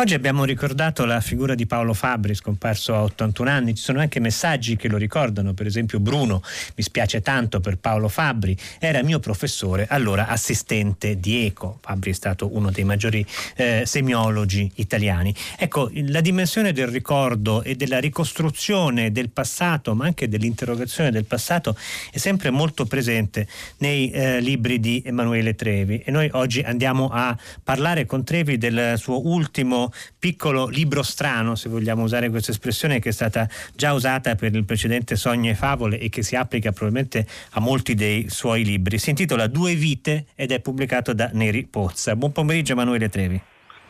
Oggi abbiamo ricordato la figura di Paolo Fabri, scomparso a 81 anni. Ci sono anche messaggi che lo ricordano, per esempio Bruno, mi spiace tanto per Paolo Fabri, era mio professore, allora assistente di Eco. Fabri è stato uno dei maggiori eh, semiologi italiani. Ecco, la dimensione del ricordo e della ricostruzione del passato, ma anche dell'interrogazione del passato, è sempre molto presente nei eh, libri di Emanuele Trevi. E noi oggi andiamo a parlare con Trevi del suo ultimo piccolo libro strano, se vogliamo usare questa espressione, che è stata già usata per il precedente Sogno e Favole e che si applica probabilmente a molti dei suoi libri. Si intitola Due vite ed è pubblicato da Neri Pozza. Buon pomeriggio Emanuele Trevi.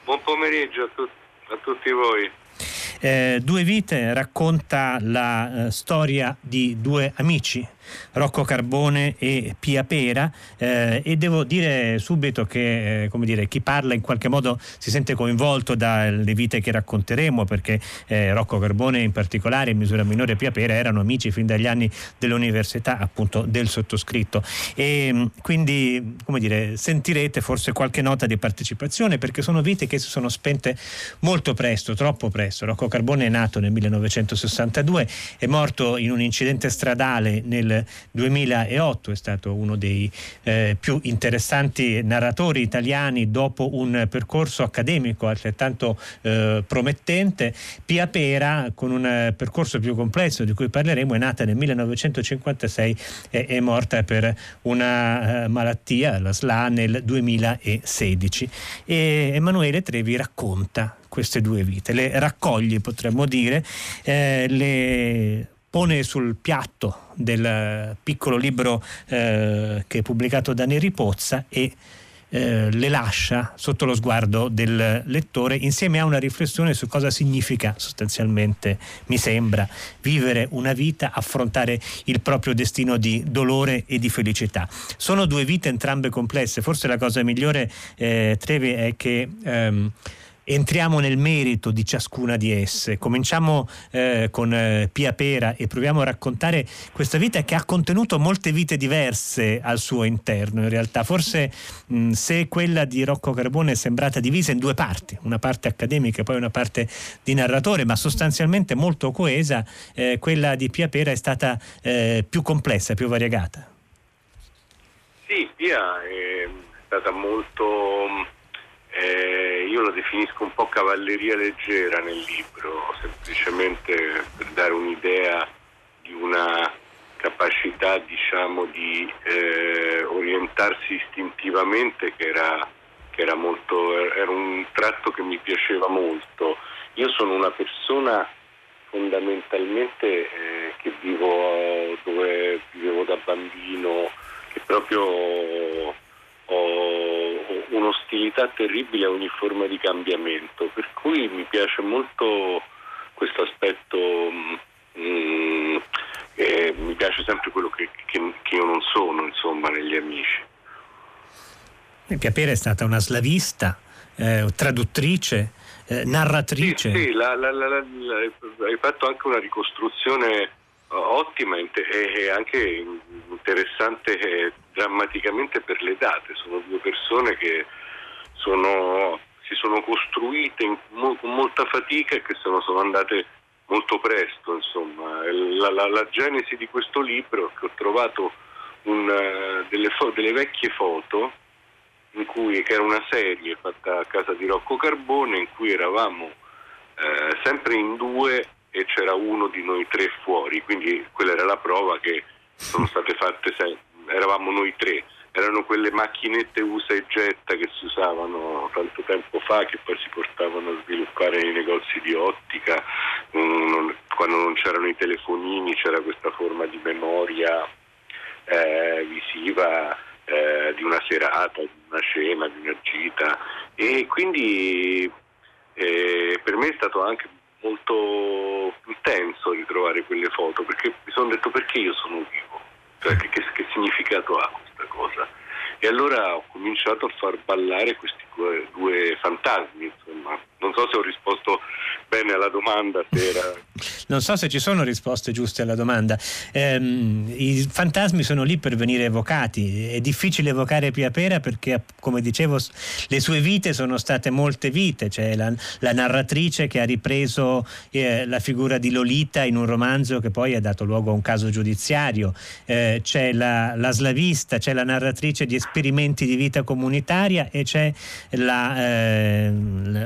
Buon pomeriggio a, tu- a tutti voi. Eh, due vite racconta la eh, storia di due amici Rocco Carbone e Pia Pera eh, e devo dire subito che eh, dire, chi parla in qualche modo si sente coinvolto dalle vite che racconteremo perché eh, Rocco Carbone in particolare in misura minore Pia Pera erano amici fin dagli anni dell'università appunto del sottoscritto e mm, quindi come dire sentirete forse qualche nota di partecipazione perché sono vite che si sono spente molto presto, troppo presto. Rocco Carbone è nato nel 1962, è morto in un incidente stradale nel 2008, è stato uno dei eh, più interessanti narratori italiani dopo un percorso accademico altrettanto eh, promettente. Pia Pera, con un percorso più complesso di cui parleremo, è nata nel 1956 e è morta per una eh, malattia, la SLA, nel 2016. E Emanuele Trevi racconta queste due vite, le raccoglie potremmo dire, eh, le pone sul piatto del piccolo libro eh, che è pubblicato da Neri Pozza e eh, le lascia sotto lo sguardo del lettore insieme a una riflessione su cosa significa sostanzialmente, mi sembra, vivere una vita, affrontare il proprio destino di dolore e di felicità. Sono due vite entrambe complesse, forse la cosa migliore, eh, Trevi, è che... Ehm, entriamo nel merito di ciascuna di esse. Cominciamo eh, con eh, Pia Pera e proviamo a raccontare questa vita che ha contenuto molte vite diverse al suo interno. In realtà, forse mh, se quella di Rocco Carbone è sembrata divisa in due parti, una parte accademica e poi una parte di narratore, ma sostanzialmente molto coesa, eh, quella di Pia Pera è stata eh, più complessa, più variegata. Sì, Pia è stata molto definisco un po' cavalleria leggera nel libro, semplicemente per dare un'idea di una capacità diciamo, di eh, orientarsi istintivamente che era, che era, molto, era un tratto che mi piaceva molto. Io sono una persona fondamentalmente eh, che vivo dove vivevo da bambino, che proprio ho un'ostilità terribile a ogni forma di cambiamento, per cui mi piace molto questo aspetto, mm, eh, mi piace sempre quello che, che, che, io non sono, insomma, negli amici. Pia Pera è stata una slavista, eh, traduttrice, eh, narratrice. Sì, sì la, la, la, hai fatto anche una ricostruzione ottima e anche interessante eh, drammaticamente per le date. Sono due persone che sono, si sono costruite in, con molta fatica e che se ne sono andate molto presto. La, la, la, genesi di questo libro che ho trovato un, uh, delle, fo- delle, vecchie foto cui, che era una serie fatta a casa di Rocco Carbone in cui eravamo uh, sempre in due e c'era uno di noi tre fuori, quindi quella era la prova che sono state fatte, eravamo noi tre, erano quelle macchinette usa e getta che si usavano tanto tempo fa, che poi si portavano a sviluppare nei negozi di ottica, quando non c'erano i telefonini c'era questa forma di memoria eh, visiva eh, di una serata, di una cena, di una gita. E quindi eh, per me è stato anche molto intenso ritrovare quelle foto perché mi sono detto perché io sono vivo, cioè, che, che, che, significato ha questa cosa. E allora ho cominciato a far ballare questi due, due fantasmi, insomma. Non so se ho risposto bene alla domanda era... Non so se ci sono risposte giuste alla domanda. Ehm, I fantasmi sono lì per venire evocati. È difficile evocare Pia Pera perché, come dicevo, le sue vite sono state molte vite. C'è la, la narratrice che ha ripreso eh, la figura di Lolita in un romanzo che poi ha dato luogo a un caso giudiziario. Eh, c'è la, la, slavista, c'è la narratrice di esperimenti di vita comunitaria e c'è la, eh,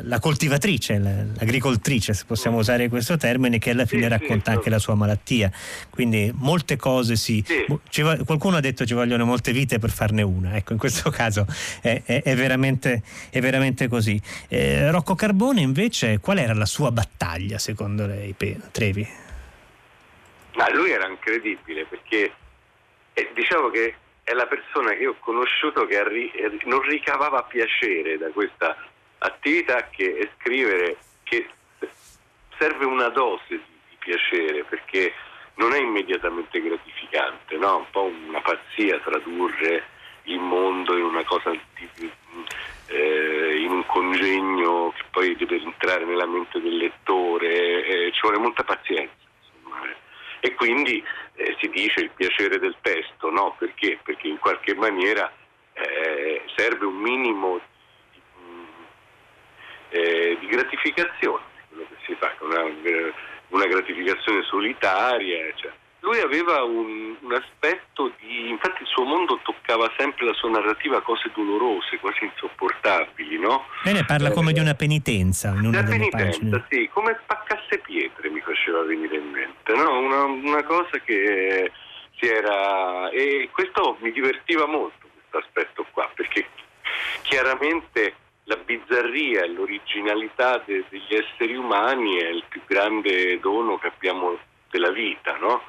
la coltivatrice, l'agricoltrice scrittrice, se possiamo usare questo termine, che alla fine sì, racconta sì, anche la sua malattia. Quindi molte cose si... sì. qualcuno ha detto ci vogliono molte vite per farne una. Ecco, in questo caso è, è, è, veramente, è veramente, così. Eh, Rocco Carbone invece, qual era la sua battaglia secondo lei, Trevi? Ma lui era incredibile perché eh, diciamo che è la persona che ho conosciuto che arri- non ricavava piacere da questa attività che scrivere che serve una dose di, di piacere perché non è immediatamente gratificante, no? un po' una pazzia tradurre il mondo in una cosa di, eh, in un congegno che poi deve entrare nella mente del lettore, eh, ci vuole molta pazienza. Insomma, eh. E quindi eh, si dice il piacere del testo, no? Perché? Perché in qualche maniera eh, serve un minimo di, eh, di gratificazione si fa, una, una gratificazione solitaria. Cioè. Lui aveva un, un, aspetto di, infatti il suo mondo toccava sempre la sua narrativa cose dolorose, quasi insopportabili, no? Bene, parla come di una penitenza in una penitenza, pagine. sì, come spaccasse pietre mi faceva venire in mente, no? Una, una cosa che si era... e questo mi divertiva molto, questo aspetto qua, perché chiaramente la bizzarria e l'originalità de- degli esseri umani è il più grande dono che abbiamo della vita, no?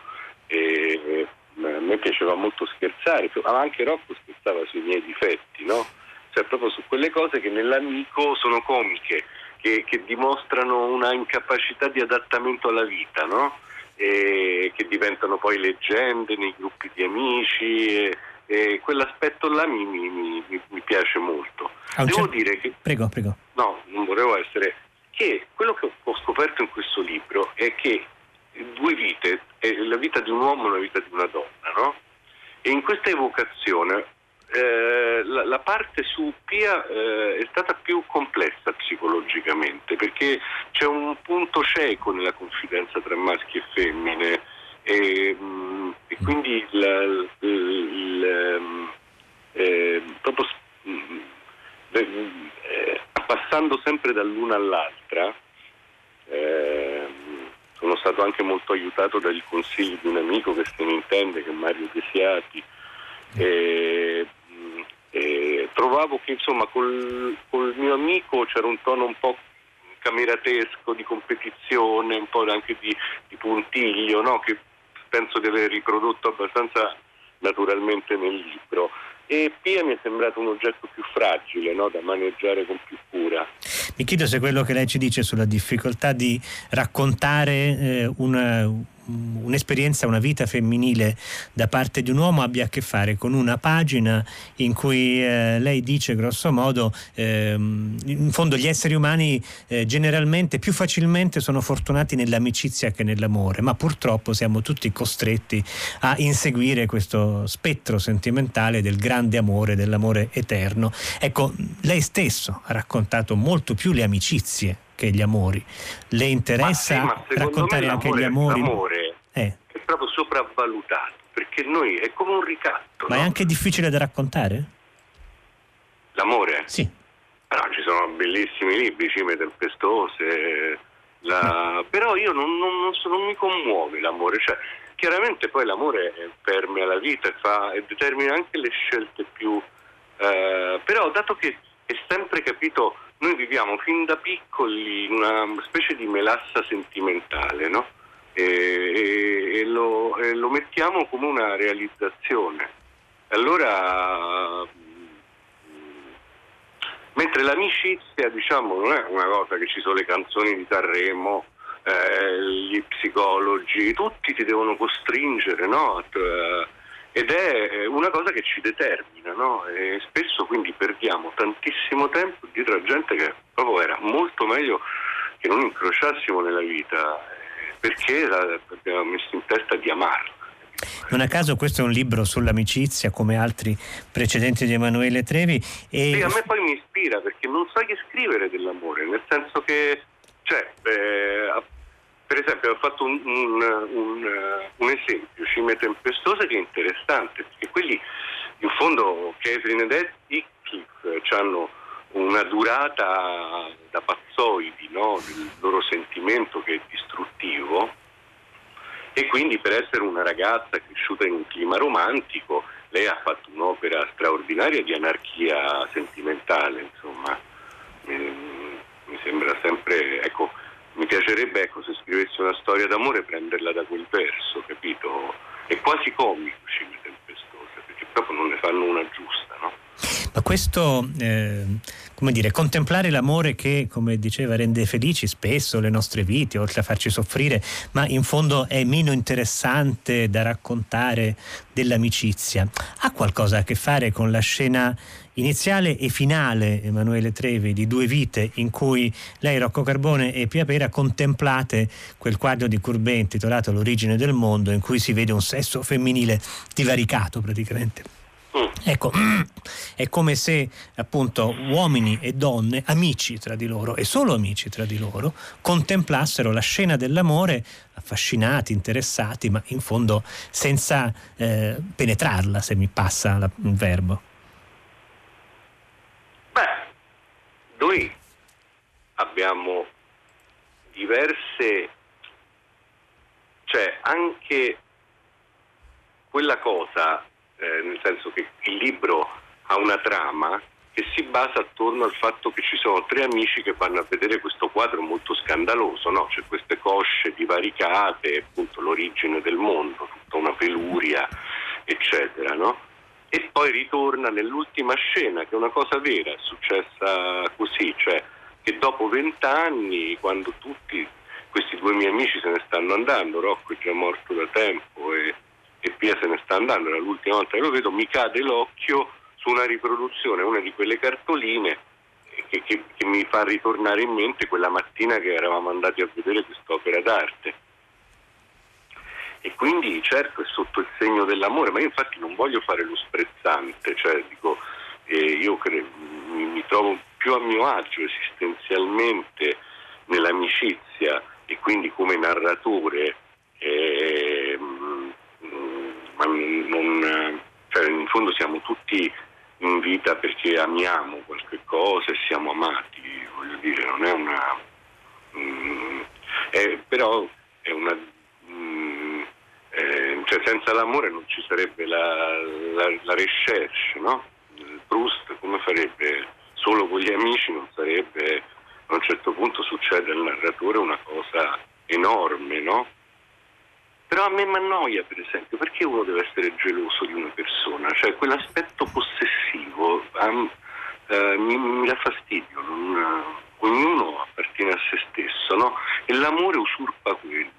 E, a me piaceva molto scherzare, ma anche Rocco scherzava sui miei difetti, no? Cioè proprio su quelle cose che nell'amico sono comiche, che, che dimostrano una incapacità di adattamento alla vita, no? E che diventano poi leggende nei gruppi di amici. E, e quell'aspetto là mi, mi, mi, mi piace molto. Devo certo... dire che... Prego, prego. No, non volevo essere... Che quello che ho scoperto in questo libro è che due vite, la vita di un uomo e la vita di una donna, no? E in questa evocazione eh, la, la, parte su Pia eh, è stata più complessa psicologicamente perché c'è un punto cieco nella confidenza tra maschi e femmine e, mm, e quindi il, il, il, mm, eh, proprio mm, eh, passando sempre dall'una all'altra eh, sono stato anche molto aiutato dai consigli di un amico che se ne intende che è Mario Desiati e, e trovavo che insomma col, col mio amico c'era un tono un po' cameratesco di competizione, un po' anche di, di puntiglio, no? che penso di aver riprodotto abbastanza naturalmente nel libro. E Pia mi è sembrato un oggetto più fragile no? da maneggiare con più cura. Mi chiedo se quello che lei ci dice sulla difficoltà di raccontare eh, una, un'esperienza, una vita femminile da parte di un uomo abbia a che fare con una pagina in cui eh, lei dice grosso modo ehm, in fondo gli esseri umani eh, generalmente più facilmente sono fortunati nell'amicizia che nell'amore ma purtroppo siamo tutti costretti a inseguire questo spettro sentimentale del grande amore, dell'amore eterno. Ecco, lei stesso ha raccontato molto più le amicizie che gli amori. Le interessa ma sì, ma raccontare anche gli amori? L'amore eh. è proprio sopravvalutato perché noi è come un ricatto. Ma no? è anche difficile da raccontare? L'amore? Sì. No, ci sono bellissimi libri, cime tempestose, la... però io non, non, non, so, non, mi commuove l'amore. Cioè, chiaramente poi l'amore permea la vita e, fa, e determina anche le scelte più... Eh, però dato che è sempre capito noi viviamo fin da piccoli in una specie di melassa sentimentale, no? E, e, lo, e, lo, mettiamo come una realizzazione. Allora, mm, mentre l'amicizia, diciamo, non è una cosa che ci sono le canzoni di Sanremo, eh, gli psicologi, tutti ti devono costringere, no? ed è una cosa che ci determina, no? Spesso quindi perdiamo tantissimo tempo dietro a gente che proprio era molto meglio che non incrociassimo nella vita eh, perché abbiamo messo in testa di amarla. Non a caso questo è un libro sull'amicizia come altri precedenti di Emanuele Trevi. E... Sì, a me poi mi ispira perché non so che scrivere dell'amore, nel senso che, cioè, eh, per esempio ho fatto un, un, un, un esempio, Cime Tempestose che è interessante, perché quelli in fondo Catherine ed Heathcliff hanno una durata da pazzoidi no? del loro sentimento che è distruttivo e quindi per essere una ragazza cresciuta in un clima romantico lei ha fatto un'opera straordinaria di anarchia sentimentale, insomma. Mi, sembra sempre, ecco, mi piacerebbe ecco, se scrivessi una storia d'amore prenderla da quel verso, capito? È quasi comico Cime Tempestose, perché proprio non ne fanno una giusta, no? Ma questo, eh, come dire, contemplare l'amore che, come diceva, rende felici spesso le nostre vite, oltre a farci soffrire, ma in fondo è meno interessante da raccontare dell'amicizia, ha qualcosa a che fare con la scena iniziale e finale, Emanuele Trevi, di Due vite, in cui lei, Rocco Carbone e Pia Pera contemplate quel quadro di Courbet intitolato L'origine del mondo, in cui si vede un sesso femminile divaricato praticamente. Mm. Ecco, è come se appunto uomini e donne, amici tra di loro e solo amici tra di loro, contemplassero la scena dell'amore affascinati, interessati, ma in fondo senza eh, penetrarla, se mi passa la, il verbo. Beh, noi abbiamo diverse, cioè anche quella cosa eh, nel senso che il libro ha una trama che si basa attorno al fatto che ci sono tre amici che vanno a vedere questo quadro molto scandaloso, no? C'è queste cosce divaricate, appunto l'origine del mondo, tutta una peluria, eccetera, no? E poi ritorna nell'ultima scena, che è una cosa vera, è successa così, cioè che dopo vent'anni, quando tutti questi due miei amici se ne stanno andando, Rocco è già morto da tempo e che Pia se ne sta andando, era l'ultima volta che lo vedo, mi cade l'occhio su una riproduzione, una di quelle cartoline che, che, che mi fa ritornare in mente quella mattina che eravamo andati a vedere quest'opera d'arte. E quindi certo è sotto il segno dell'amore, ma io infatti non voglio fare lo sprezzante, cioè dico, eh, io cre- mi, mi trovo più a mio agio esistenzialmente nell'amicizia e quindi come narratore eh, ma non, cioè in fondo siamo tutti in vita perché amiamo qualche cosa e siamo amati, voglio dire, non è una... Mm, è, però è una... Mm, eh, cioè senza l'amore non ci sarebbe la, la, la recherche, no? Proust come farebbe? Solo con gli amici non sarebbe... A un certo punto succede al narratore una cosa enorme, no? Però a me mi annoia, per esempio, perché uno deve essere geloso di una persona? Cioè, quell'aspetto possessivo um, uh, mi, mi, dà fastidio. Non, uh, ognuno appartiene a se stesso, no? E l'amore usurpa quello.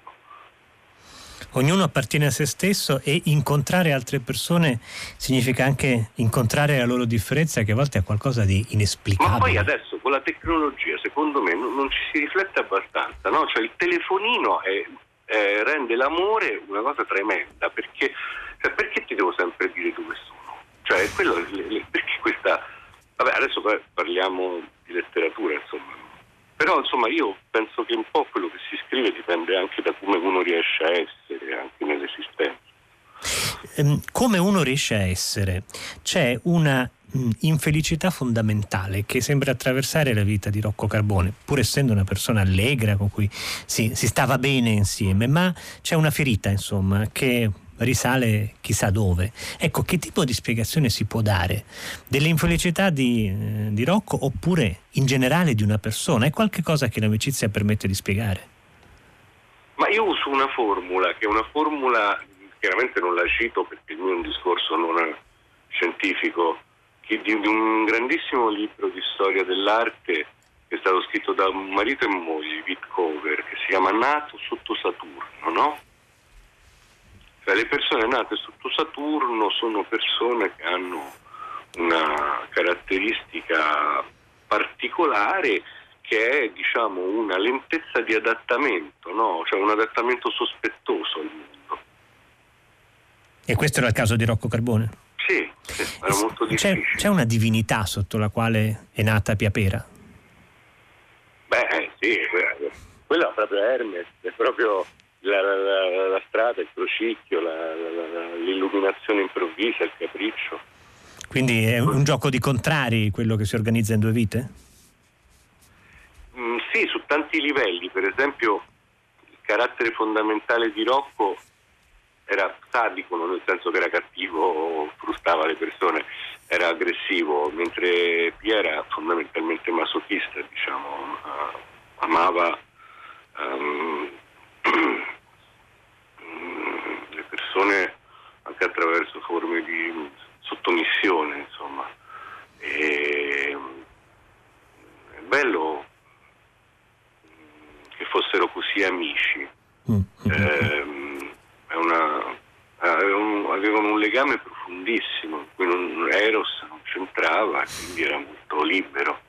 Ognuno appartiene a se stesso e incontrare altre persone significa anche incontrare la loro differenza che a volte è qualcosa di inesplicabile. Ma poi adesso con la tecnologia secondo me non, non ci si riflette abbastanza, no? Cioè il telefonino è eh, rende l'amore una cosa tremenda perché, cioè, perché ti devo sempre dire dove sono? Cioè, quello, perché questa... Vabbè, adesso parliamo di letteratura, insomma. Però, insomma, io penso che un po' quello che si scrive dipende anche da come uno riesce a essere, anche nell'esistenza. Ehm, come uno riesce a essere? C'è una infelicità fondamentale che sembra attraversare la vita di Rocco Carbone, pur essendo una persona allegra con cui si, si stava bene insieme, ma c'è una ferita, insomma, che risale chissà dove. Ecco, che tipo di spiegazione si può dare dell'infelicità di, eh, di Rocco oppure in generale di una persona? È qualcosa che l'amicizia permette di spiegare? Ma io uso una formula, che è una formula, chiaramente non la cito perché il mio è un discorso non scientifico, di un grandissimo libro di storia dell'arte che è stato scritto da marito e moglie, Cover, che si chiama Nato sotto Saturno, no? Cioè, le persone nate sotto Saturno sono persone che hanno una caratteristica particolare che è diciamo, una lentezza di adattamento, no? cioè un adattamento sospettoso al mondo. E questo era il caso di Rocco Carbone? Sì, sì era molto difficile. C'è, c'è, una divinità sotto la quale è nata Piapera? Beh, eh, sì, quella è proprio Hermes, è proprio la, la, la strada, il crocicchio, la, l'illuminazione improvvisa, il capriccio. Quindi è un gioco di contrari quello che si organizza in due vite? Mm, sì, su tanti livelli. Per esempio, il carattere fondamentale di Rocco era sadico, nel senso che era cattivo, frustava le persone, era aggressivo, mentre Pia era fondamentalmente masochista, diciamo, uh, amava um, le persone anche attraverso forme di sottomissione, insomma. E, è bello che fossero così amici. Mm. Eh, una, avevano un legame profondissimo, in cui non, Eros non c'entrava, quindi era molto libero.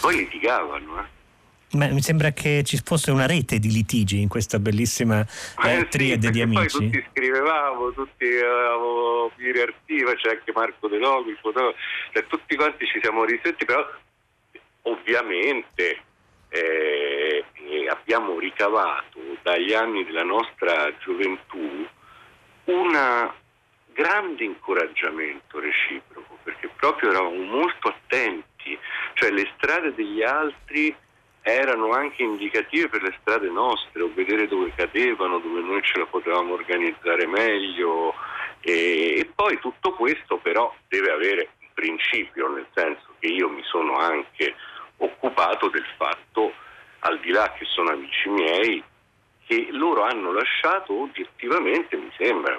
Poi litigavano, eh. Ma mi sembra che ci fosse una rete di litigi in questa bellissima eh, eh, triade sì, di amici. Poi tutti scrivevamo, tutti avevamo Piri Artiva, c'è anche Marco De Logo, il fotografo, cioè, tutti quanti ci siamo risetti, però ovviamente eh, abbiamo ricavato dagli anni della nostra gioventù un grande incoraggiamento reciproco, perché proprio eravamo molto attenti, cioè le strade degli altri erano anche indicative per le strade nostre, o vedere dove cadevano, dove noi ce la potevamo organizzare meglio. E, e poi tutto questo però deve avere un principio, nel senso che io mi sono anche occupato del fatto, al di là che sono amici miei, che loro hanno lasciato oggettivamente, mi sembra,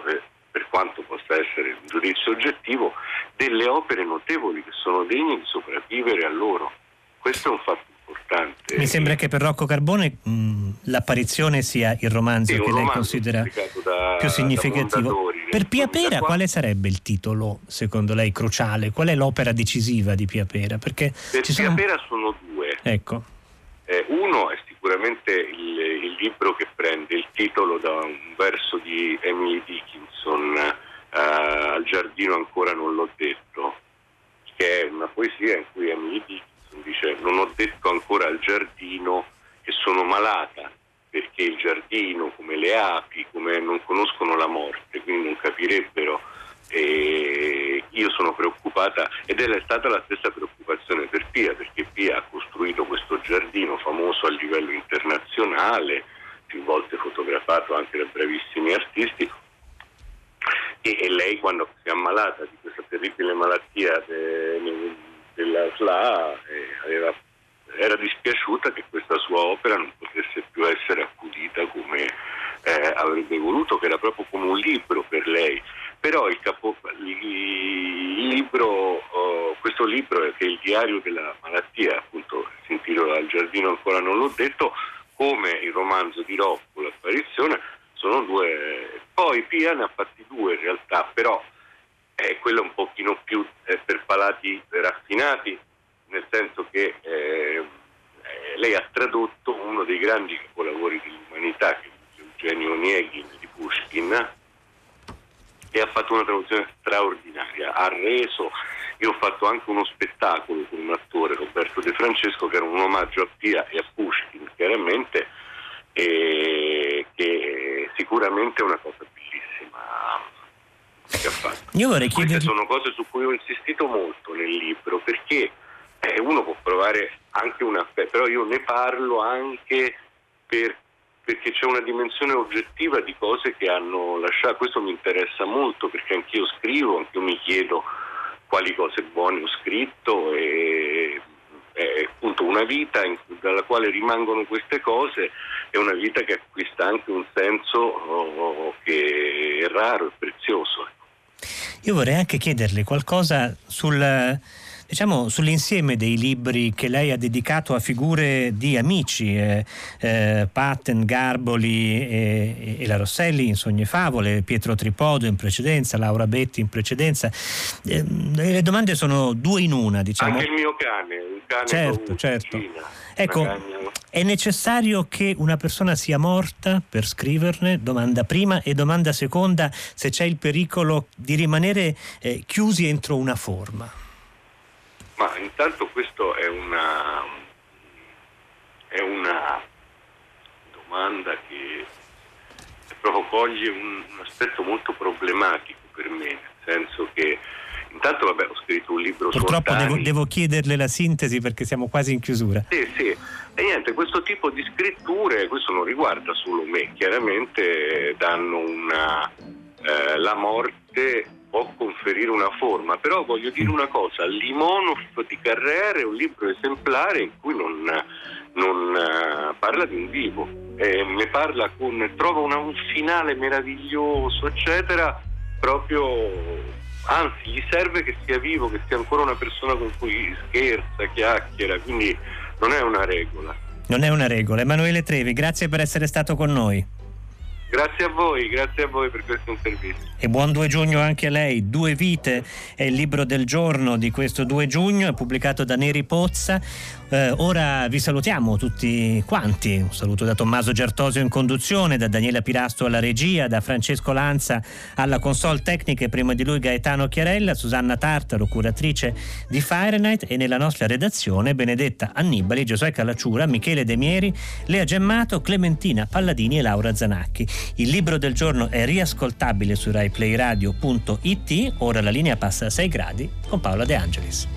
per, quanto possa essere un giudizio oggettivo, delle opere notevoli che sono degne di sopravvivere a loro. Questo è un fatto importante. Mi sembra che per Rocco Carbone mh, l'apparizione sia il romanzo che lei considera da, più significativo. Per Pia Pera qua... quale sarebbe il titolo, secondo lei, cruciale? Qual è l'opera decisiva di Pia Pera? Perché per ci Pia sono... Pera sono due. Ecco. Eh, uno è sicuramente il, il, libro che prende il titolo da un verso di Emily Dickinson, uh, Al giardino ancora non l'ho detto, che è una poesia in cui Emily Dickinson dice non ho detto ancora al giardino che sono malata perché il giardino, come le api, come non conoscono la morte, quindi non capirebbero. E io sono preoccupata ed è stata la stessa preoccupazione per Pia, perché Pia ha costruito questo giardino famoso a livello internazionale, più volte fotografato anche da bravissimi artisti, e, e lei quando si è ammalata di questa terribile malattia de, della SLA eh, aveva, era dispiaciuta che questa sua opera non potesse più essere accudita come eh, avrebbe voluto, che era proprio come un libro per lei. Però il, capo, il libro, oh, questo libro, che è il diario della malattia, appunto si intitola Il giardino ancora non l'ho detto, come il romanzo di Rocco, l'apparizione, sono due. Poi Pia ne ha fatti due in realtà, però è quello un pochino più eh, per palati raffinati, nel senso che eh, eh, lei ha tradotto uno dei grandi capolavori dell'umanità, che è Eugenio Oneghin di Pushkin, e ha fatto una traduzione straordinaria. Ha reso, io ho fatto anche uno spettacolo con un attore, Roberto De Francesco, che era un omaggio a Pia e a Pushkin, chiaramente, e che sicuramente è una cosa bellissima che ha fatto. Io vorrei chiedere... Queste sono cose su cui ho insistito molto nel libro perché eh, uno può provare anche una però io ne parlo anche per, perché c'è una dimensione oggettiva di cose che hanno lasciato, questo mi interessa molto perché anch'io scrivo, anch'io mi chiedo quali cose buone ho scritto e è appunto una vita in, dalla quale rimangono queste cose è una vita che acquista anche un senso oh, che è raro e prezioso. Io vorrei anche chiederle qualcosa sul, diciamo, sull'insieme dei libri che lei ha dedicato a figure di amici, eh, eh, Patten, Garboli e, e, la Rosselli in Sogni e Favole, Pietro Tripodo in precedenza, Laura Betti in precedenza. Eh, le domande sono due in una, diciamo. Anche il mio cane, il cane certo, certo. Ecco, è necessario che una persona sia morta per scriverne? Domanda prima e domanda seconda se c'è il pericolo di rimanere eh, chiusi entro una forma. Ma intanto questo è una, è una domanda che proprio coglie un, un aspetto molto problematico per me, nel senso che Intanto vabbè, ho scritto un libro Purtroppo devo, devo, chiederle la sintesi perché siamo quasi in chiusura. Sì, sì. E niente, questo tipo di scritture, questo non riguarda solo me, chiaramente danno una... Eh, la morte può conferire una forma, però voglio dire una cosa, Limonov di Carrera è un libro esemplare in cui non, non uh, parla di un vivo, eh, ne parla con, trova una, un finale meraviglioso, eccetera, proprio anzi gli serve che sia vivo, che sia ancora una persona con cui scherza, chiacchiera, quindi non è una regola. Non è una regola. Emanuele Trevi, grazie per essere stato con noi. Grazie a voi, grazie a voi per questo intervista. E buon 2 giugno anche a lei. Due vite è il libro del giorno di questo 2 giugno, è pubblicato da Neri Pozza. Eh, ora vi salutiamo tutti quanti. Un saluto da Tommaso Giartosio in conduzione, da Daniela Pirasto alla regia, da Francesco Lanza alla console tecnica e prima di lui Gaetano Chiarella, Susanna Tartaro, curatrice di Fahrenheit e nella nostra redazione Benedetta Annibali, Giosuè Calacciura, Michele Demieri, Lea Gemmato, Clementina Palladini e Laura Zanacchi. Il libro del giorno è riascoltabile su raiplayradio.it. Ora la linea passa a 6 gradi con Paola De Angelis.